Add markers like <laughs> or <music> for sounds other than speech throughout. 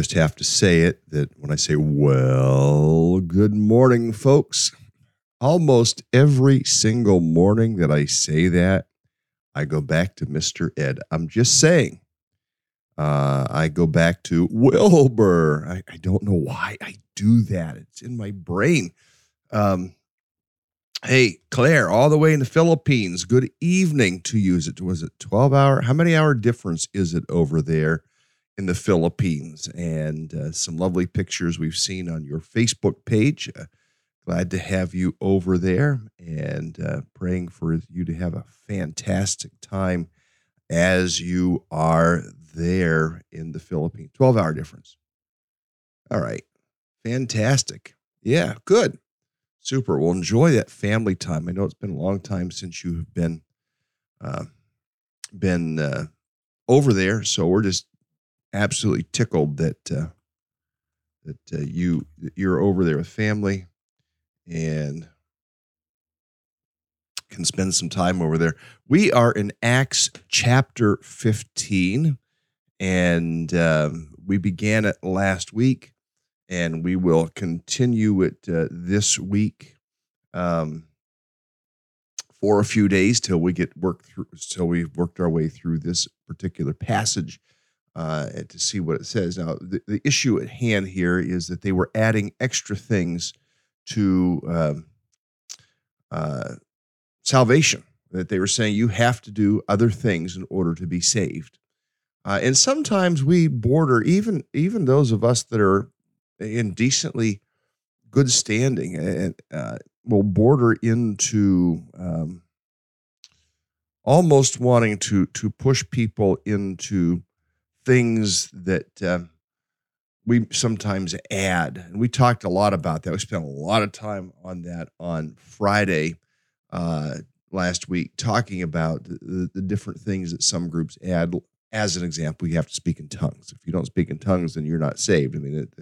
just have to say it that when I say, well, good morning, folks, almost every single morning that I say that, I go back to Mr. Ed. I'm just saying. Uh, I go back to Wilbur. I, I don't know why I do that. It's in my brain. Um, hey, Claire, all the way in the Philippines. Good evening to you. Is it was it 12 hour? How many hour difference is it over there? In the Philippines, and uh, some lovely pictures we've seen on your Facebook page. Uh, glad to have you over there and uh, praying for you to have a fantastic time as you are there in the Philippines. 12 hour difference. All right. Fantastic. Yeah, good. Super. Well, enjoy that family time. I know it's been a long time since you have been uh, been uh, over there, so we're just absolutely tickled that uh, that uh, you that you're over there with family and can spend some time over there. We are in Acts chapter 15, and um, we began it last week, and we will continue it uh, this week um, for a few days till we get worked through, till we've worked our way through this particular passage uh, to see what it says. Now, the, the issue at hand here is that they were adding extra things to um, uh, salvation, that they were saying you have to do other things in order to be saved. Uh, and sometimes we border, even even those of us that are in decently good standing, and uh, will border into um, almost wanting to to push people into things that uh, we sometimes add, and we talked a lot about that. We spent a lot of time on that on Friday uh, last week, talking about the, the, the different things that some groups add. As an example, you have to speak in tongues. If you don't speak in tongues, then you're not saved. I mean, it,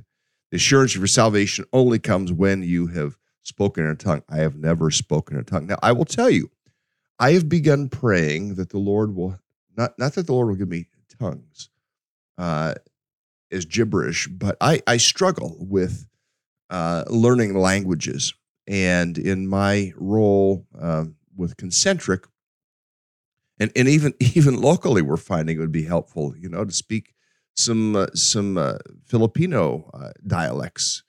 the assurance of your salvation only comes when you have spoken in a tongue. I have never spoken in a tongue. Now, I will tell you, I have begun praying that the Lord will not not that the Lord will give me tongues uh, as gibberish, but I I struggle with uh, learning languages, and in my role uh, with concentric, and and even <laughs> even locally, we're finding it would be helpful, you know, to speak some uh, some uh, Filipino uh, dialects.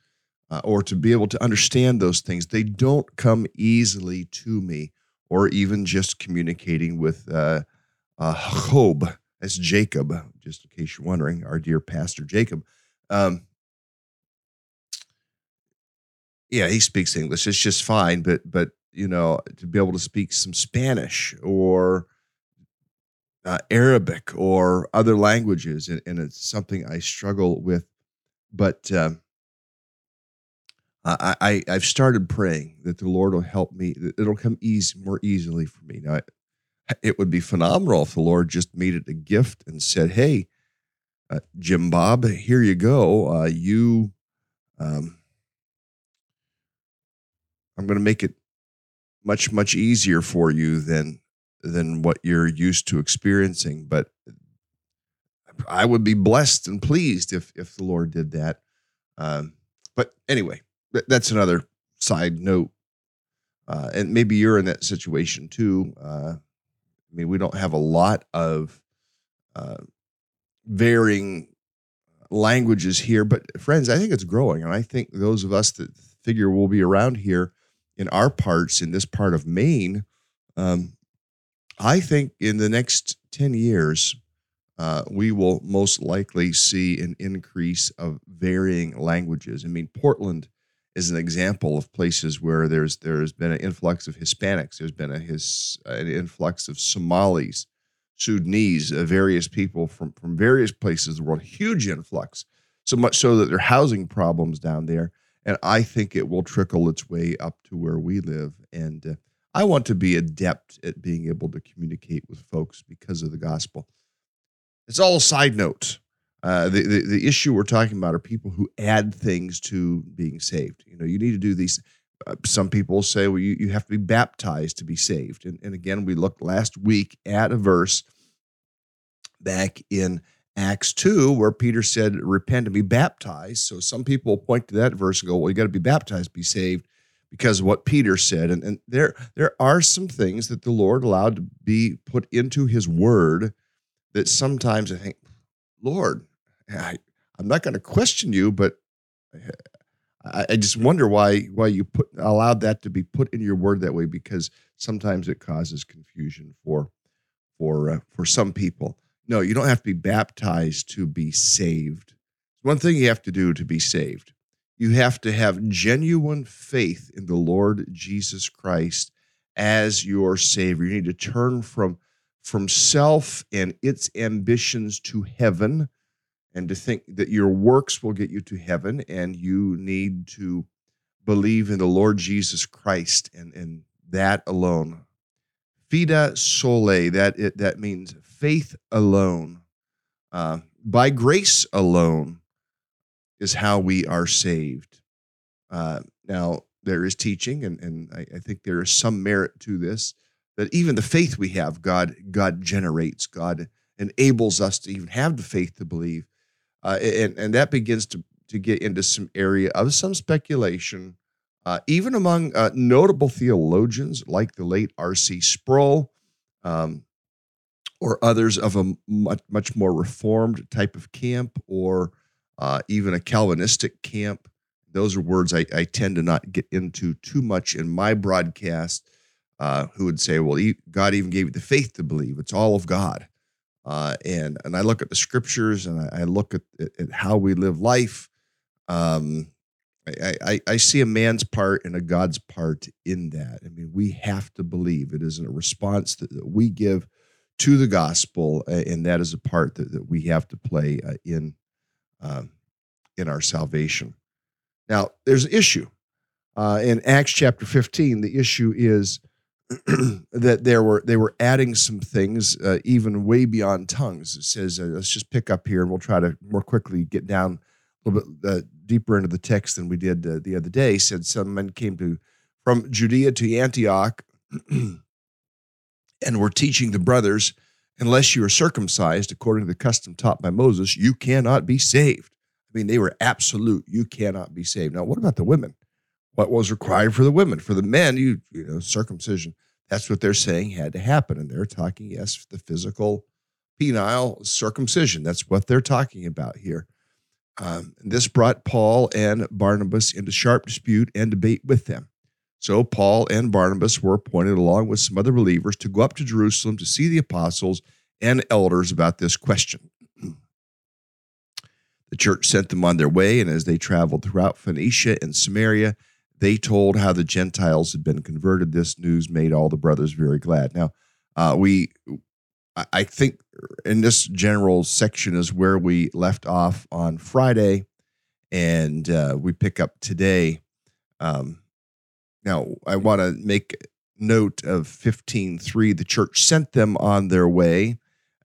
Uh, or to be able to understand those things, they don't come easily to me or even just communicating with uh, Job, as Jacob, just in case you're wondering, our dear Pastor Jacob. Um, yeah, he speaks English. It's just fine, but but you know, to be able to speak some Spanish or uh, Arabic or other languages, and, and, it's something I struggle with. But um, I, I I've started praying that the Lord will help me. That it'll come easy more easily for me. Now, it would be phenomenal if the Lord just made it a gift and said, "Hey, uh, Jim Bob, here you go. Uh, you, um, I'm going to make it much much easier for you than than what you're used to experiencing." But I would be blessed and pleased if if the Lord did that. Um, but anyway, that's another side note. Uh, and maybe you're in that situation too. Uh, I mean, we don't have a lot of uh, varying languages here, but friends, I think it's growing. And I think those of us that figure we'll be around here in our parts, in this part of Maine, um, I think in the next 10 years, uh, we will most likely see an increase of varying languages. I mean, Portland is an example of places where there's there's been an influx of Hispanics. There's been a his an influx of Somalis, Sudanese, uh, various people from from various places of the world. Huge influx, so much so that there are housing problems down there. And I think it will trickle its way up to where we live. And uh, I want to be adept at being able to communicate with folks because of the gospel. It's all a side note. Uh, the, the, the issue we're talking about are people who add things to being saved. You know, you need to do these. Uh, some people say, well, you, you have to be baptized to be saved. And, and again, we looked last week at a verse back in Acts 2 where Peter said, repent and be baptized. So some people point to that verse and go, well, you got to be baptized to be saved because of what Peter said. And, and there, there are some things that the Lord allowed to be put into his word that sometimes I think, Lord, I, I'm not going to question you, but I, I, just wonder why why you put allowed that to be put in your word that way because sometimes it causes confusion for for uh, for some people. No, you don't have to be baptized to be saved. One thing you have to do to be saved. You have to have genuine faith in the Lord Jesus Christ as your savior. You need to turn from from self and its ambitions to heaven and to think that your works will get you to heaven and you need to believe in the Lord Jesus Christ and, and that alone. Fide sole, that, it, that means faith alone. Uh, by grace alone is how we are saved. Uh, now, there is teaching, and, and I, I think there is some merit to this, that even the faith we have, God, God generates, God enables us to even have the faith to believe uh, and and that begins to to get into some area of some speculation, uh, even among uh, notable theologians like the late R.C. Sproul, um, or others of a much much more reformed type of camp, or uh, even a Calvinistic camp. Those are words I, I, tend to not get into too much in my broadcast. Uh, who would say, "Well, God even gave you the faith to believe; it's all of God." Uh, and and I look at the scriptures and I, I look at, at, how we live life. Um, I, I, I, see a man's part and a God's part in that. I mean, we have to believe it is a response that, that we give to the gospel, and that is a part that, that we have to play uh, in um, in our salvation. Now, there's an issue. Uh, in Acts chapter 15, the issue is <clears throat> that there were they were adding some things uh, even way beyond tongues. It says, uh, let's just pick up here and we'll try to more quickly get down a little bit uh, deeper into the text than we did uh, the other day. Said some men came to from Judea to Antioch <clears throat> and were teaching the brothers, unless you are circumcised according to the custom taught by Moses, you cannot be saved. I mean, they were absolute. You cannot be saved. Now, what about the women? What was required for the women? For the men, you you know, circumcision. That's what they're saying had to happen, and they're talking yes, the physical, penile circumcision. That's what they're talking about here. Um, this brought Paul and Barnabas into sharp dispute and debate with them. So Paul and Barnabas were appointed along with some other believers to go up to Jerusalem to see the apostles and elders about this question. The church sent them on their way, and as they traveled throughout Phoenicia and Samaria, they told how the Gentiles had been converted. This news made all the brothers very glad. Now, uh, we, I think, in this general section is where we left off on Friday, and uh, we pick up today. Um, now, I want to make note of 15.3. The church sent them on their way.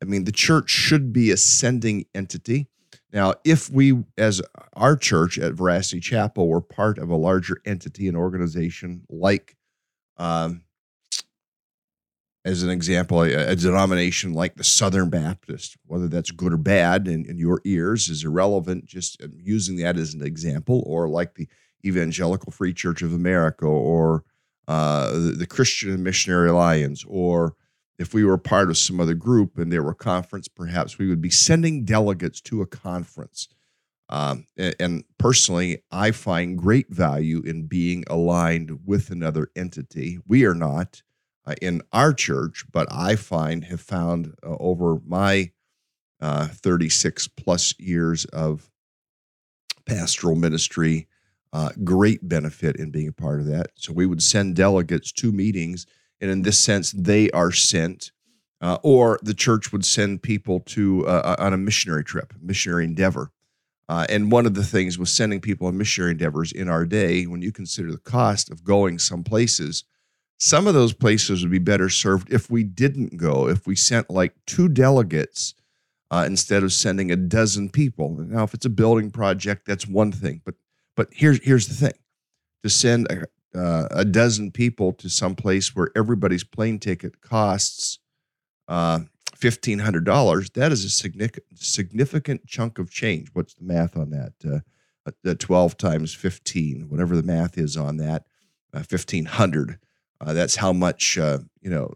I mean, the church should be a sending entity. Now, if we, as our church at Veracity Chapel, were part of a larger entity and organization like, um, as an example, a, a, denomination like the Southern Baptist, whether that's good or bad in, in your ears is irrelevant, just um, using that as an example, or like the Evangelical Free Church of America, or uh, the, the Christian Missionary Alliance, or if we were part of some other group and there were conference, perhaps we would be sending delegates to a conference. Um, and, and, personally, I find great value in being aligned with another entity. We are not uh, in our church, but I find have found uh, over my uh, 36 plus years of pastoral ministry uh, great benefit in being a part of that. So we would send delegates to meetings and in this sense, they are sent. Uh, or the church would send people to uh, on a missionary trip, missionary endeavor. Uh, and one of the things with sending people on missionary endeavors in our day, when you consider the cost of going some places, some of those places would be better served if we didn't go, if we sent like two delegates uh, instead of sending a dozen people. Now, if it's a building project, that's one thing. But but here's here's the thing: to send a, uh, a dozen people to some place where everybody's plane ticket costs uh, fifteen hundred dollars, that is a significant significant chunk of change. What's the math on that? Uh, uh, twelve times fifteen, whatever the math is on that, uh, fifteen hundred. Uh, that's how much uh, you know.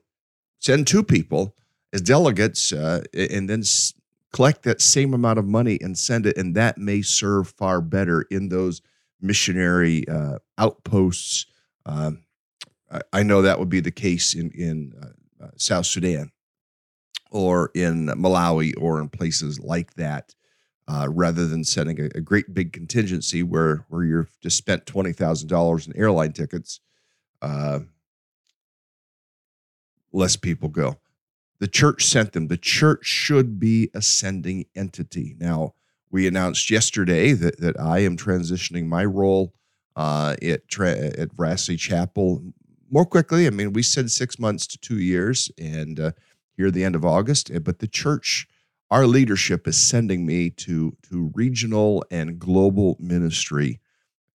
Send two people as delegates, uh, and then s- collect that same amount of money and send it, and that may serve far better in those missionary uh, outposts. Um, I, I, know that would be the case in in uh, uh, South Sudan or in Malawi or in places like that. Uh, rather than sending a, a, great big contingency where where you've just spent twenty thousand dollars in airline tickets, uh, less people go. The church sent them. The church should be a sending entity. Now, we announced yesterday that, that I am transitioning my role uh, at, tra- at Veracity Chapel more quickly. I mean, we said six months to two years, and uh, here at the end of August. Eh, but the church, our leadership is sending me to to regional and global ministry,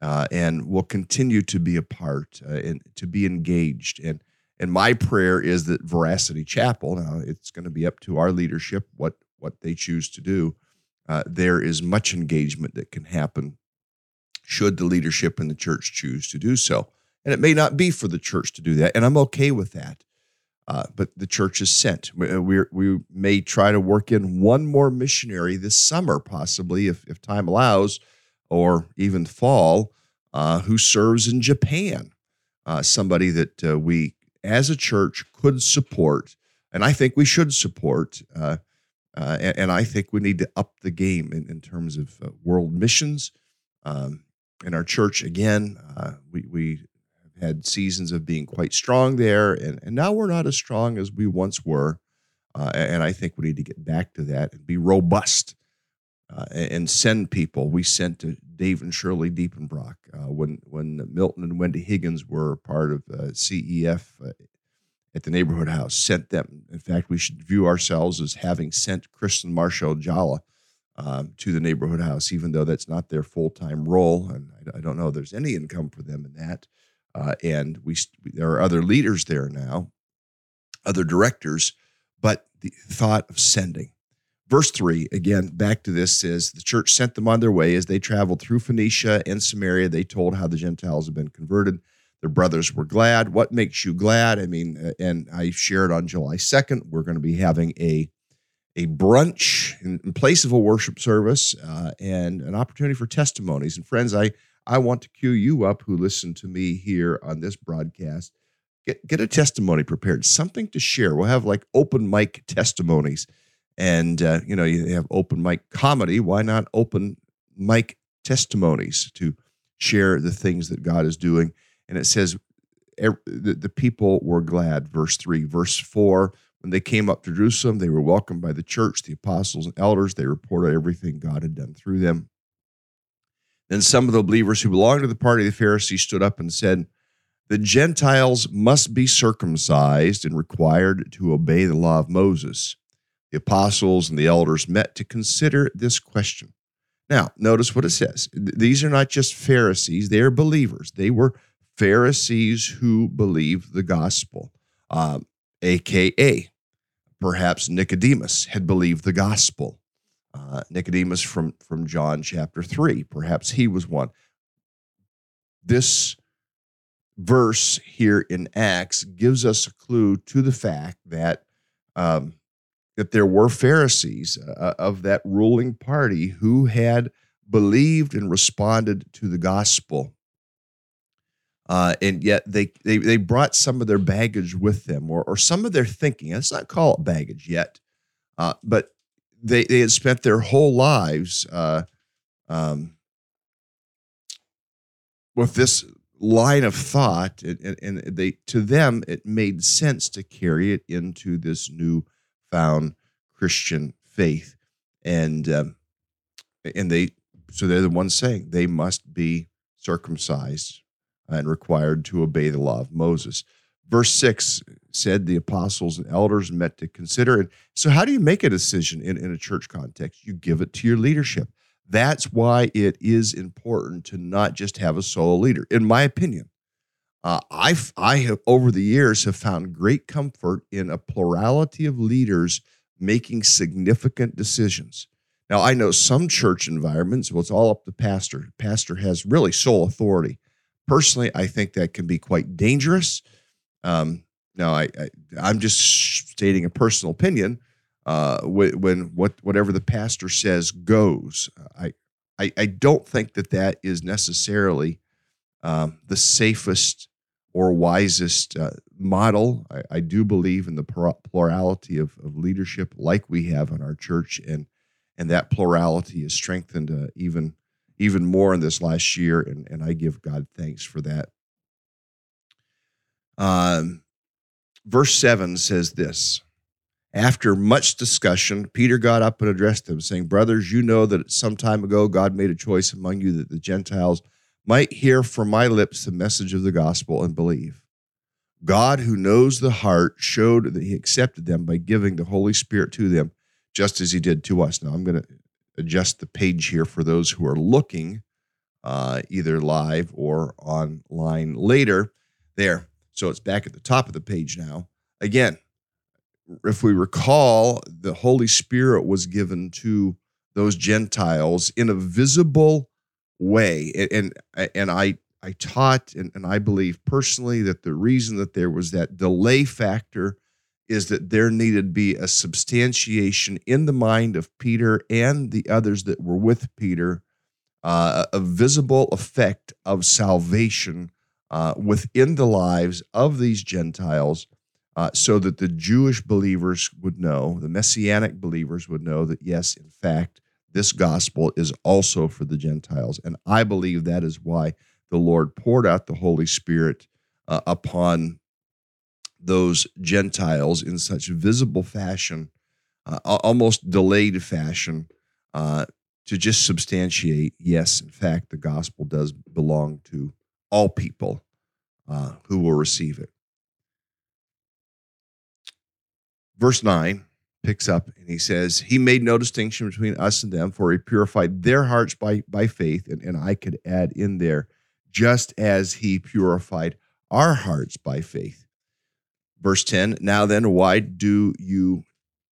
uh, and will continue to be a part uh, and to be engaged. And and my prayer is that Veracity Chapel. Now, it's going to be up to our leadership what what they choose to do uh, there is much engagement that can happen should the leadership in the church choose to do so. And it may not be for the church to do that, and I'm okay with that. Uh, but the church is sent. We, uh, we, may try to work in one more missionary this summer, possibly, if, if time allows, or even fall, uh, who serves in Japan. Uh, somebody that we, as a church, could support, and I think we should support. Uh, and, and, I think we need to up the game in, in terms of uh, world missions. Um, in our church, again, uh, we, we have had seasons of being quite strong there, and, and now we're not as strong as we once were. Uh, and I think we need to get back to that and be robust. uh, and send people. We sent to Dave and Shirley Diepenbrock when when Milton and Wendy Higgins were part of CEF at the neighborhood house. Sent them. In fact, we should view ourselves as having sent Kristen Marshall Jala um, to the neighborhood house, even though that's not their full time role, and I, I, don't know if there's any income for them in that. Uh, and we there are other leaders there now, other directors, but the thought of sending Verse 3, again, back to this says, The church sent them on their way as they traveled through Phoenicia and Samaria. They told how the Gentiles had been converted. Their brothers were glad. What makes you glad? I mean, uh, and I shared on July 2nd, we're going to be having a, a brunch in, in place of a worship service uh, and an opportunity for testimonies. And friends, I, I want to cue you up who listen to me here on this broadcast. Get, get a testimony prepared, something to share. We'll have like open mic testimonies and uh, you know you have open mic comedy why not open mic testimonies to share the things that god is doing and it says the, the people were glad verse 3 verse 4 when they came up to jerusalem they were welcomed by the church the apostles and elders they reported everything god had done through them then some of the believers who belonged to the party of the pharisees stood up and said the gentiles must be circumcised and required to obey the law of moses the apostles and the elders met to consider this question. Now, notice what it says. These are not just Pharisees, they are believers. They were Pharisees who believed the gospel, um, aka perhaps Nicodemus had believed the gospel. Uh, Nicodemus from, from John chapter 3, perhaps he was one. This verse here in Acts gives us a clue to the fact that um, that there were Pharisees uh, of that ruling party who had believed and responded to the gospel. Uh, and yet they, they they brought some of their baggage with them or, or some of their thinking. Let's not call it baggage yet, uh, but they, they had spent their whole lives uh, um, with this line of thought, and, and, they to them it made sense to carry it into this new found Christian faith, and um, and they so they're the ones saying they must be circumcised and required to obey the law of Moses. Verse six said the apostles and elders met to consider it. So, how do you make a decision in, in a church context? You give it to your leadership. That's why it is important to not just have a solo leader, in my opinion. Uh, I've I have over the years have found great comfort in a plurality of leaders making significant decisions. Now I know some church environments, well, it's all up to pastor. Pastor has really sole authority. Personally, I think that can be quite dangerous. Um, now I, I am just stating a personal opinion. Uh, when, what whatever the pastor says goes, I, I I don't think that that is necessarily um, the safest or wisest uh, model. I, I, do believe in the plurality of, of, leadership, like we have in our church, and and that plurality is strengthened uh, even even more in this last year, and and I give God thanks for that. Um, verse seven says this. After much discussion, Peter got up and addressed them, saying, Brothers, you know that some time ago God made a choice among you that the Gentiles might hear from my lips the message of the gospel and believe. God, who knows the heart, showed that he accepted them by giving the Holy Spirit to them, just as he did to us. Now, I'm going to adjust the page here for those who are looking uh, either live or online later. There. So it's back at the top of the page now. Again, if we recall, the Holy Spirit was given to those Gentiles in a visible way. And and I I taught and, and I believe personally that the reason that there was that delay factor is that there needed to be a substantiation in the mind of Peter and the others that were with Peter, uh, a visible effect of salvation uh, within the lives of these Gentiles, uh, so that the Jewish believers would know, the Messianic believers would know that, yes, in fact, this gospel is also for the Gentiles. And I believe that is why the Lord poured out the Holy Spirit uh, upon those Gentiles in such visible fashion, uh, almost delayed fashion, uh, to just substantiate yes, in fact, the gospel does belong to all people uh, who will receive it. Verse 9 picks up and he says, He made no distinction between us and them, for he purified their hearts by, by faith. And, and I could add in there, just as he purified our hearts by faith. Verse 10 Now then, why do you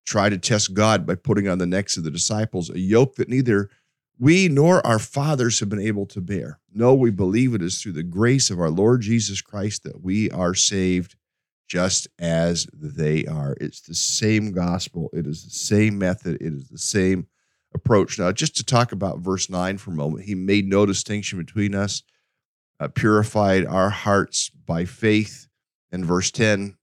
try to test God by putting on the necks of the disciples a yoke that neither we nor our fathers have been able to bear? No, we believe it is through the grace of our Lord Jesus Christ that we are saved just as they are. It's the same gospel, it is the same method, it is the same approach. Now, just to talk about verse 9 for a moment, he made no distinction between us, uh, purified our hearts by faith. And verse 10,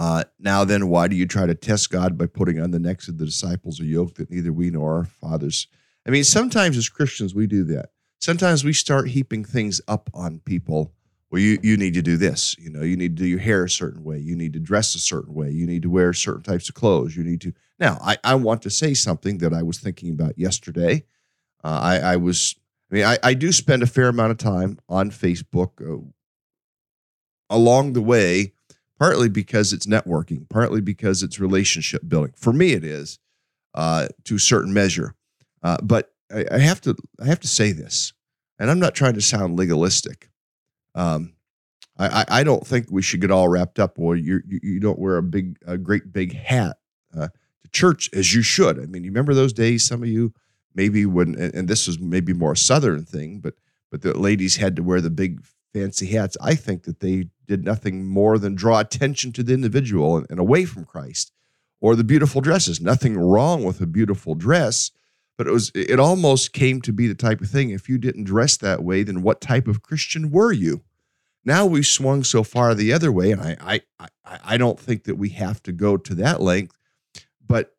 uh, now then, why do you try to test God by putting on the necks of the disciples a yoke that neither we nor our fathers? I mean, sometimes as Christians, we do that. Sometimes we start heaping things up on people well you you need to do this you know you need to do your hair a certain way you need to dress a certain way you need to wear certain types of clothes you need to now i, I want to say something that i was thinking about yesterday uh, I, I was i mean I, I do spend a fair amount of time on facebook uh, along the way partly because it's networking partly because it's relationship building for me it is uh, to a certain measure uh, but I, I have to i have to say this and i'm not trying to sound legalistic um, I, I don't think we should get all wrapped up. Well, you you don't wear a big, a great big hat uh, to church as you should. I mean, you remember those days? Some of you maybe when, and this was maybe more a southern thing, but but the ladies had to wear the big fancy hats. I think that they did nothing more than draw attention to the individual and, and away from Christ, or the beautiful dresses. Nothing wrong with a beautiful dress, but it was it almost came to be the type of thing if you didn't dress that way then what type of christian were you now we've swung so far the other way and i i i, I don't think that we have to go to that length but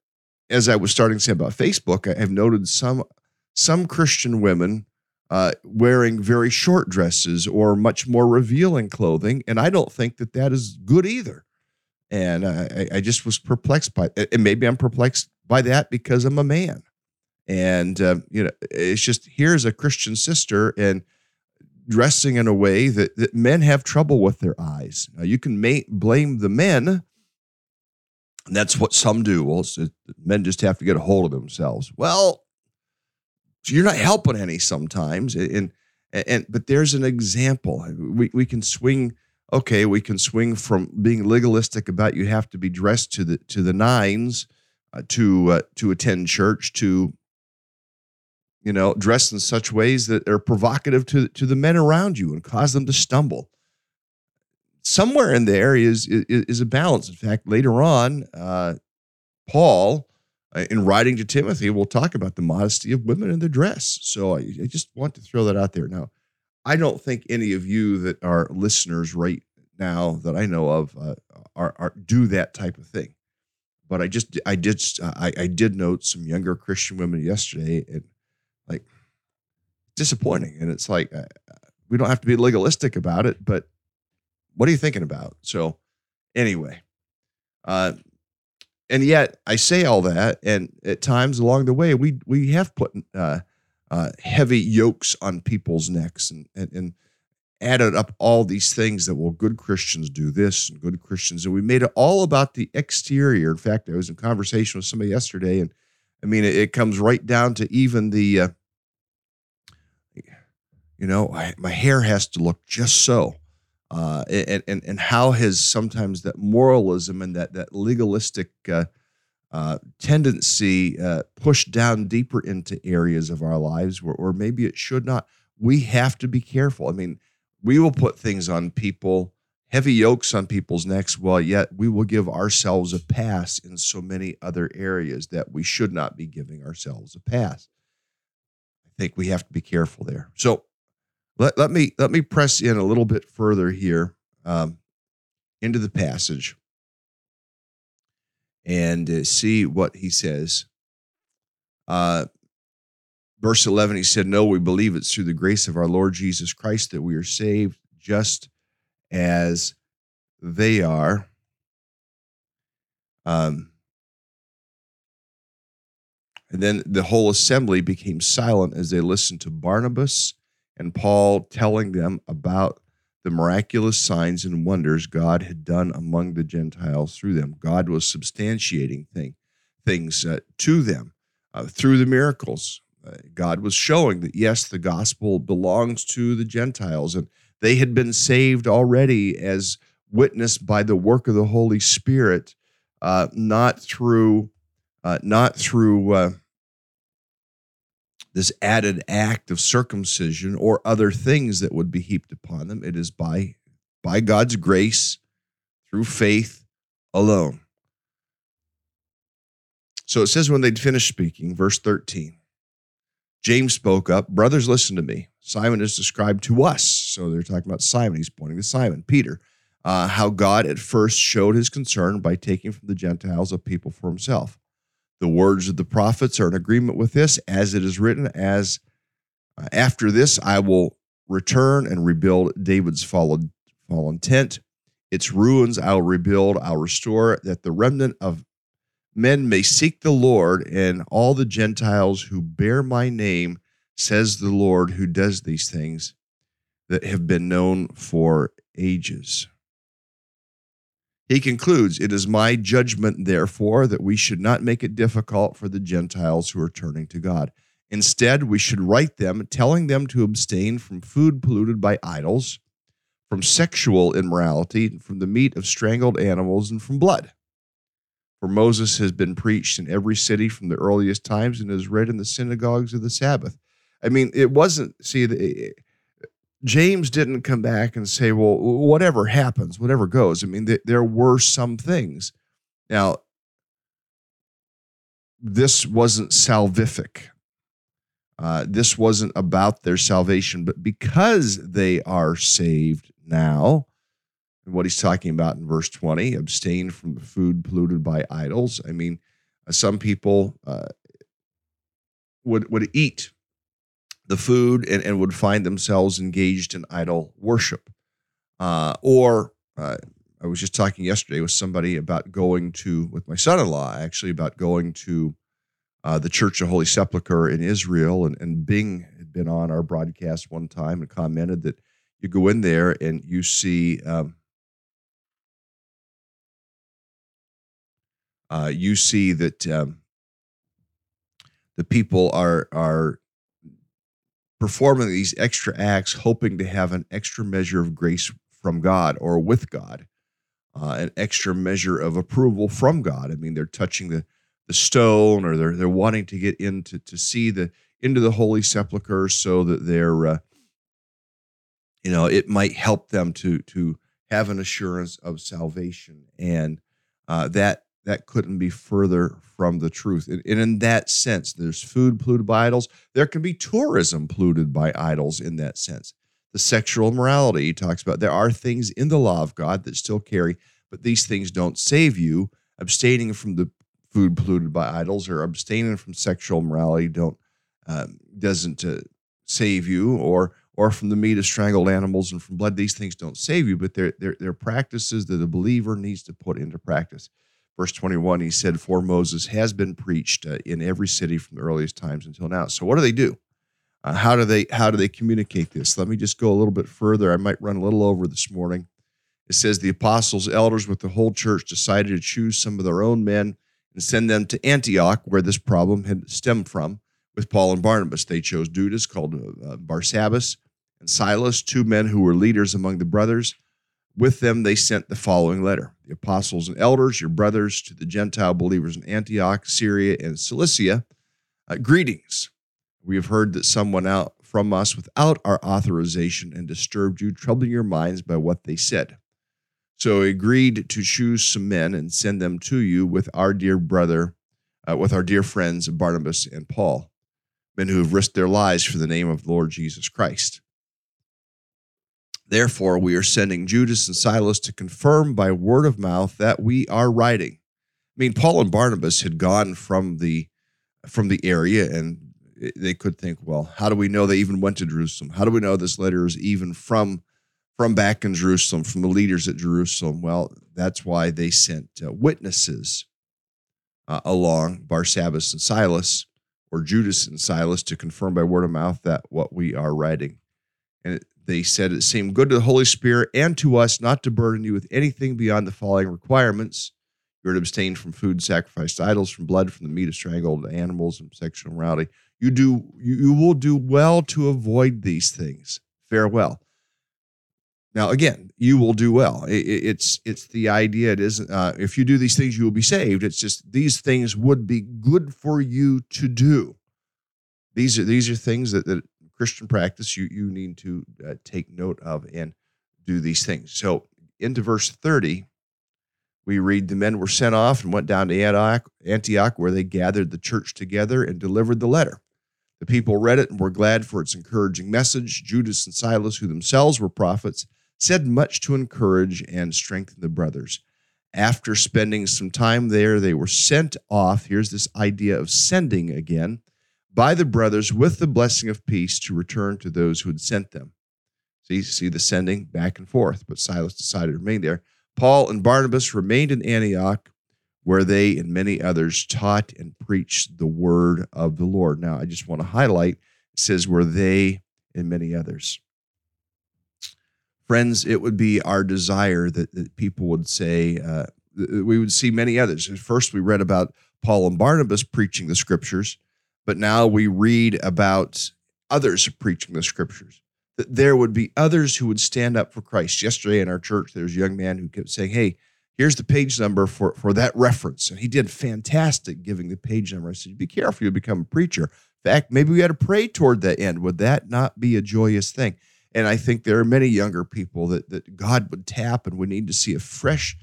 as i was starting to say about facebook i have noted some some christian women uh, wearing very short dresses or much more revealing clothing and i don't think that that is good either. And I, I just was perplexed by it. And maybe I'm perplexed by that because I'm a man. And uh, you know it's just here's a christian sister and dressing in a way that, that men have trouble with their eyes. Now you can blame the men. And that's what some do. Well men just have to get a hold of themselves. Well you're not helping any sometimes and and but there's an example we, we can swing okay we can swing from being legalistic about you have to be dressed to the to the nines uh, to uh, to attend church to you know, dressed in such ways that are provocative to, to the men around you and cause them to stumble. Somewhere in there is, is, is a balance. In fact, later on, uh, Paul, in writing to Timothy, we'll talk about the modesty of women in their dress. So I, I just want to throw that out there. Now, I don't think any of you that are listeners right now that I know of uh, are, are do that type of thing. But I just I did I, I did note some younger Christian women yesterday, and like disappointing. And it's like, uh, we don't have to be legalistic about it, but what are you thinking about? So, anyway, uh, and yet I say all that, and at times along the way, we we have put uh, uh, heavy yokes on people's necks and, and and added up all these things that well, good Christians do this and good Christians, and we made it all about the exterior. In fact, I was in conversation with somebody yesterday, and I mean, it, it comes right down to even the, uh, you know, I, my hair has to look just so. Uh, and, and, and how has sometimes that moralism and that, that legalistic uh, uh, tendency uh, pushed down deeper into areas of our lives where, where maybe it should not. We have to be careful. I mean, we will put things on people heavy yokes on people's necks, while yet we will give ourselves a pass in so many other areas that we should not be giving ourselves a pass. I think we have to be careful there. So let, let me let me press in a little bit further here um, into the passage and uh, see what he says. Uh, verse 11, he said, No, we believe it's through the grace of our Lord Jesus Christ that we are saved, just as they are. Um, And then the whole assembly became silent as they listened to Barnabas and Paul telling them about the miraculous signs and wonders God had done among the Gentiles through them. God was substantiating thing, things uh, to them uh, through the miracles. Uh, God was showing that, yes, the gospel belongs to the Gentiles, and they had been saved already as witnessed by the work of the Holy Spirit, uh, not through, uh, not through uh, this added act of circumcision or other things that would be heaped upon them. It is by by God's grace through faith alone. So it says when they'd finished speaking, verse 13, James spoke up, Brothers, listen to me. Simon is described to us. So they're talking about Simon. He's pointing to Simon, Peter, uh, how God at first showed his concern by taking from the Gentiles a people for himself. The words of the prophets are in agreement with this, as it is written, as uh, after this I will return and rebuild David's fallen, fallen tent. Its ruins I'll rebuild, I'll restore, that the remnant of men may seek the Lord, and all the Gentiles who bear my name, says the Lord who does these things that have been known for ages. He concludes, It is my judgment, therefore, that we should not make it difficult for the Gentiles who are turning to God. Instead, we should write them, telling them to abstain from food polluted by idols, from sexual immorality, from the meat of strangled animals, and from blood. For Moses has been preached in every city from the earliest times and is read in the synagogues of the Sabbath. I mean, it wasn't, see, James didn't come back and say, well, whatever happens, whatever goes. I mean, th- there were some things. Now, this wasn't salvific. Uh, this wasn't about their salvation, but because they are saved now, and what he's talking about in verse 20 abstain from the food polluted by idols. I mean, uh, some people uh, would, would eat the food and, and would find themselves engaged in idol worship. Uh, or uh, I was just talking yesterday with somebody about going to, with my son in law, actually, about going to uh, the Church of Holy Sepulchre in Israel. And, and Bing had been on our broadcast one time and commented that you go in there and you see. Um, uh, you see that um, the people are are performing these extra acts, hoping to have an extra measure of grace from God or with God, uh, an extra measure of approval from God. I mean, they're touching the the stone, or they're they're wanting to get into to see the into the holy sepulchre, so that they're, uh, you know, it might help them to to have an assurance of salvation, and uh, that that couldn't be further from the truth. And, and, in that sense, there's food polluted by idols. There can be tourism polluted by idols in that sense. The sexual immorality he talks about. There are things in the law of God that still carry, but these things don't save you. Abstaining from the food polluted by idols or abstaining from sexual morality don't um, doesn't uh, save you, or or from the meat of strangled animals and from blood. These things don't save you, but they're they're, they're practices that a believer needs to put into practice verse 21, he said, For Moses has been preached uh, in every city from the earliest times until now. So what do they do? Uh, how do they how do they communicate this? Let me just go a little bit further. I might run a little over this morning. It says the apostles, elders with the whole church decided to choose some of their own men and send them to Antioch, where this problem had stemmed from, with Paul and Barnabas. They chose Judas, called uh, Barsabbas, and Silas, two men who were leaders among the brothers. With them, they sent the following letter The apostles and elders, your brothers to the Gentile believers in Antioch, Syria, and Cilicia, uh, greetings. We have heard that someone out from us without our authorization and disturbed you, troubling your minds by what they said. So agreed to choose some men and send them to you with our dear brother, uh, with our dear friends Barnabas and Paul, men who have risked their lives for the name of the Lord Jesus Christ. Therefore, we are sending Judas and Silas to confirm by word of mouth that we are writing. I mean, Paul and Barnabas had gone from the from the area, and they could think, well, how do we know they even went to Jerusalem? How do we know this letter is even from from back in Jerusalem, from the leaders at Jerusalem? Well, that's why they sent uh, witnesses uh, along Barsabbas and Silas or Judas and Silas to confirm by word of mouth that what we are writing. It, they said it seemed good to the Holy Spirit and to us not to burden you with anything beyond the following requirements. You're to abstain from food sacrificed to idols, from blood, from the meat of strangled animals, and sexual immorality. You do you, you will do well to avoid these things. Farewell. Now, again, you will do well. It, it's it's the idea. It isn't. Uh, if you do these things, you will be saved. It's just these things would be good for you to do. These are these are things that, that Christian practice you you need to uh, take note of and do these things. So into verse thirty, we read the men were sent off and went down to Antioch where they gathered the church together and delivered the letter. The people read it and were glad for its encouraging message. Judas and Silas, who themselves were prophets, said much to encourage and strengthen the brothers. After spending some time there, they were sent off. Here's this idea of sending again by the brothers with the blessing of peace to return to those who had sent them. See, see the sending back and forth, but Silas decided to remain there. Paul and Barnabas remained in Antioch, where they and many others taught and preached the word of the Lord. Now, I just want to highlight it says, where they and many others. Friends, it would be our desire that, that people would say, uh, we would see many others. First, we read about Paul and Barnabas preaching the scriptures but now we read about others preaching the scriptures. That there would be others who would stand up for Christ. Yesterday in our church, there was a young man who kept saying, Hey, here's the page number for, for that reference. And he did fantastic giving the page number. I said, Be careful, you'll become a preacher. In fact, maybe we had to pray toward that end. Would that not be a joyous thing? And I think there are many younger people that, that God would tap, and we need to see a fresh,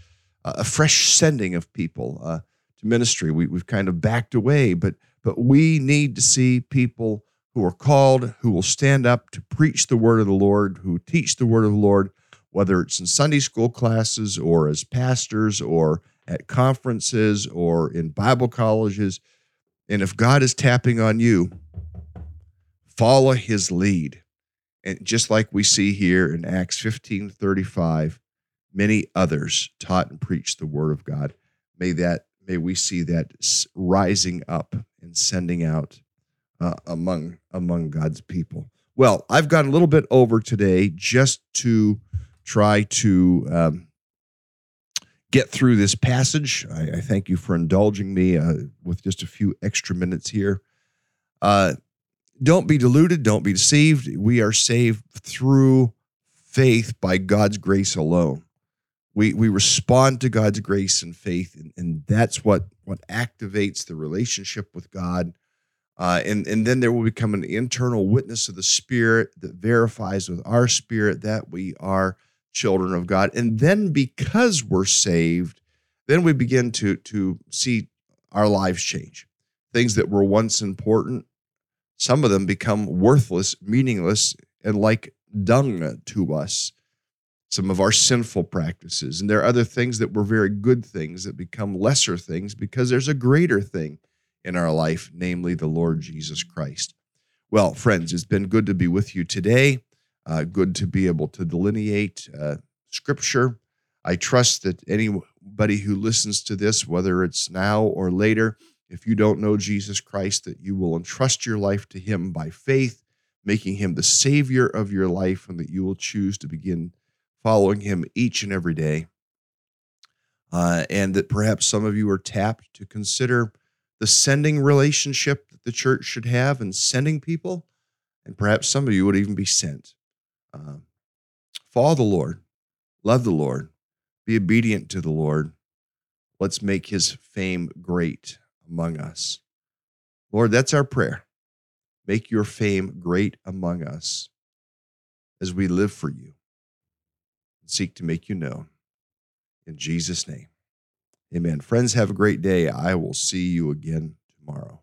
uh, a fresh sending of people uh, to ministry. We, we've kind of backed away, but but we need to see people who are called, who will stand up to preach the word of the Lord, who teach the word of the Lord, whether it's in Sunday school classes or as pastors or at conferences or in Bible colleges. And if God is tapping on you, follow his lead. And just like we see here in Acts 15 35, many others taught and preached the word of God. May that may we see that rising up and sending out uh, among among God's people. Well, I've gone a little bit over today just to try to um, get through this passage. I, I, thank you for indulging me uh, with just a few extra minutes here. Uh, don't be deluded. Don't be deceived. We are saved through faith by God's grace alone we we respond to God's grace and faith, and, and that's what what activates the relationship with God. Uh, and and then there will become an internal witness of the Spirit that verifies with our spirit that we are children of God. And then because we're saved, then we begin to to see our lives change. Things that were once important, some of them become worthless, meaningless, and like dung to us some of our sinful practices. And there are other things that were very good things that become lesser things because there's a greater thing in our life, namely the Lord Jesus Christ. Well, friends, it's been good to be with you today. Uh, good to be able to delineate uh, Scripture. I trust that anybody who listens to this, whether it's now or later, if you don't know Jesus Christ, that you will entrust your life to Him by faith, making Him the Savior of your life, and that you will choose to begin following him each and every day. Uh, and that perhaps some of you are tapped to consider the sending relationship that the church should have in sending people. And perhaps some of you would even be sent. Uh, follow the Lord, love the Lord, be obedient to the Lord. Let's make his fame great among us. Lord, that's our prayer. Make your fame great among us as we live for you seek to make you known. In Jesus' name, amen. Friends, have a great day. I will see you again tomorrow.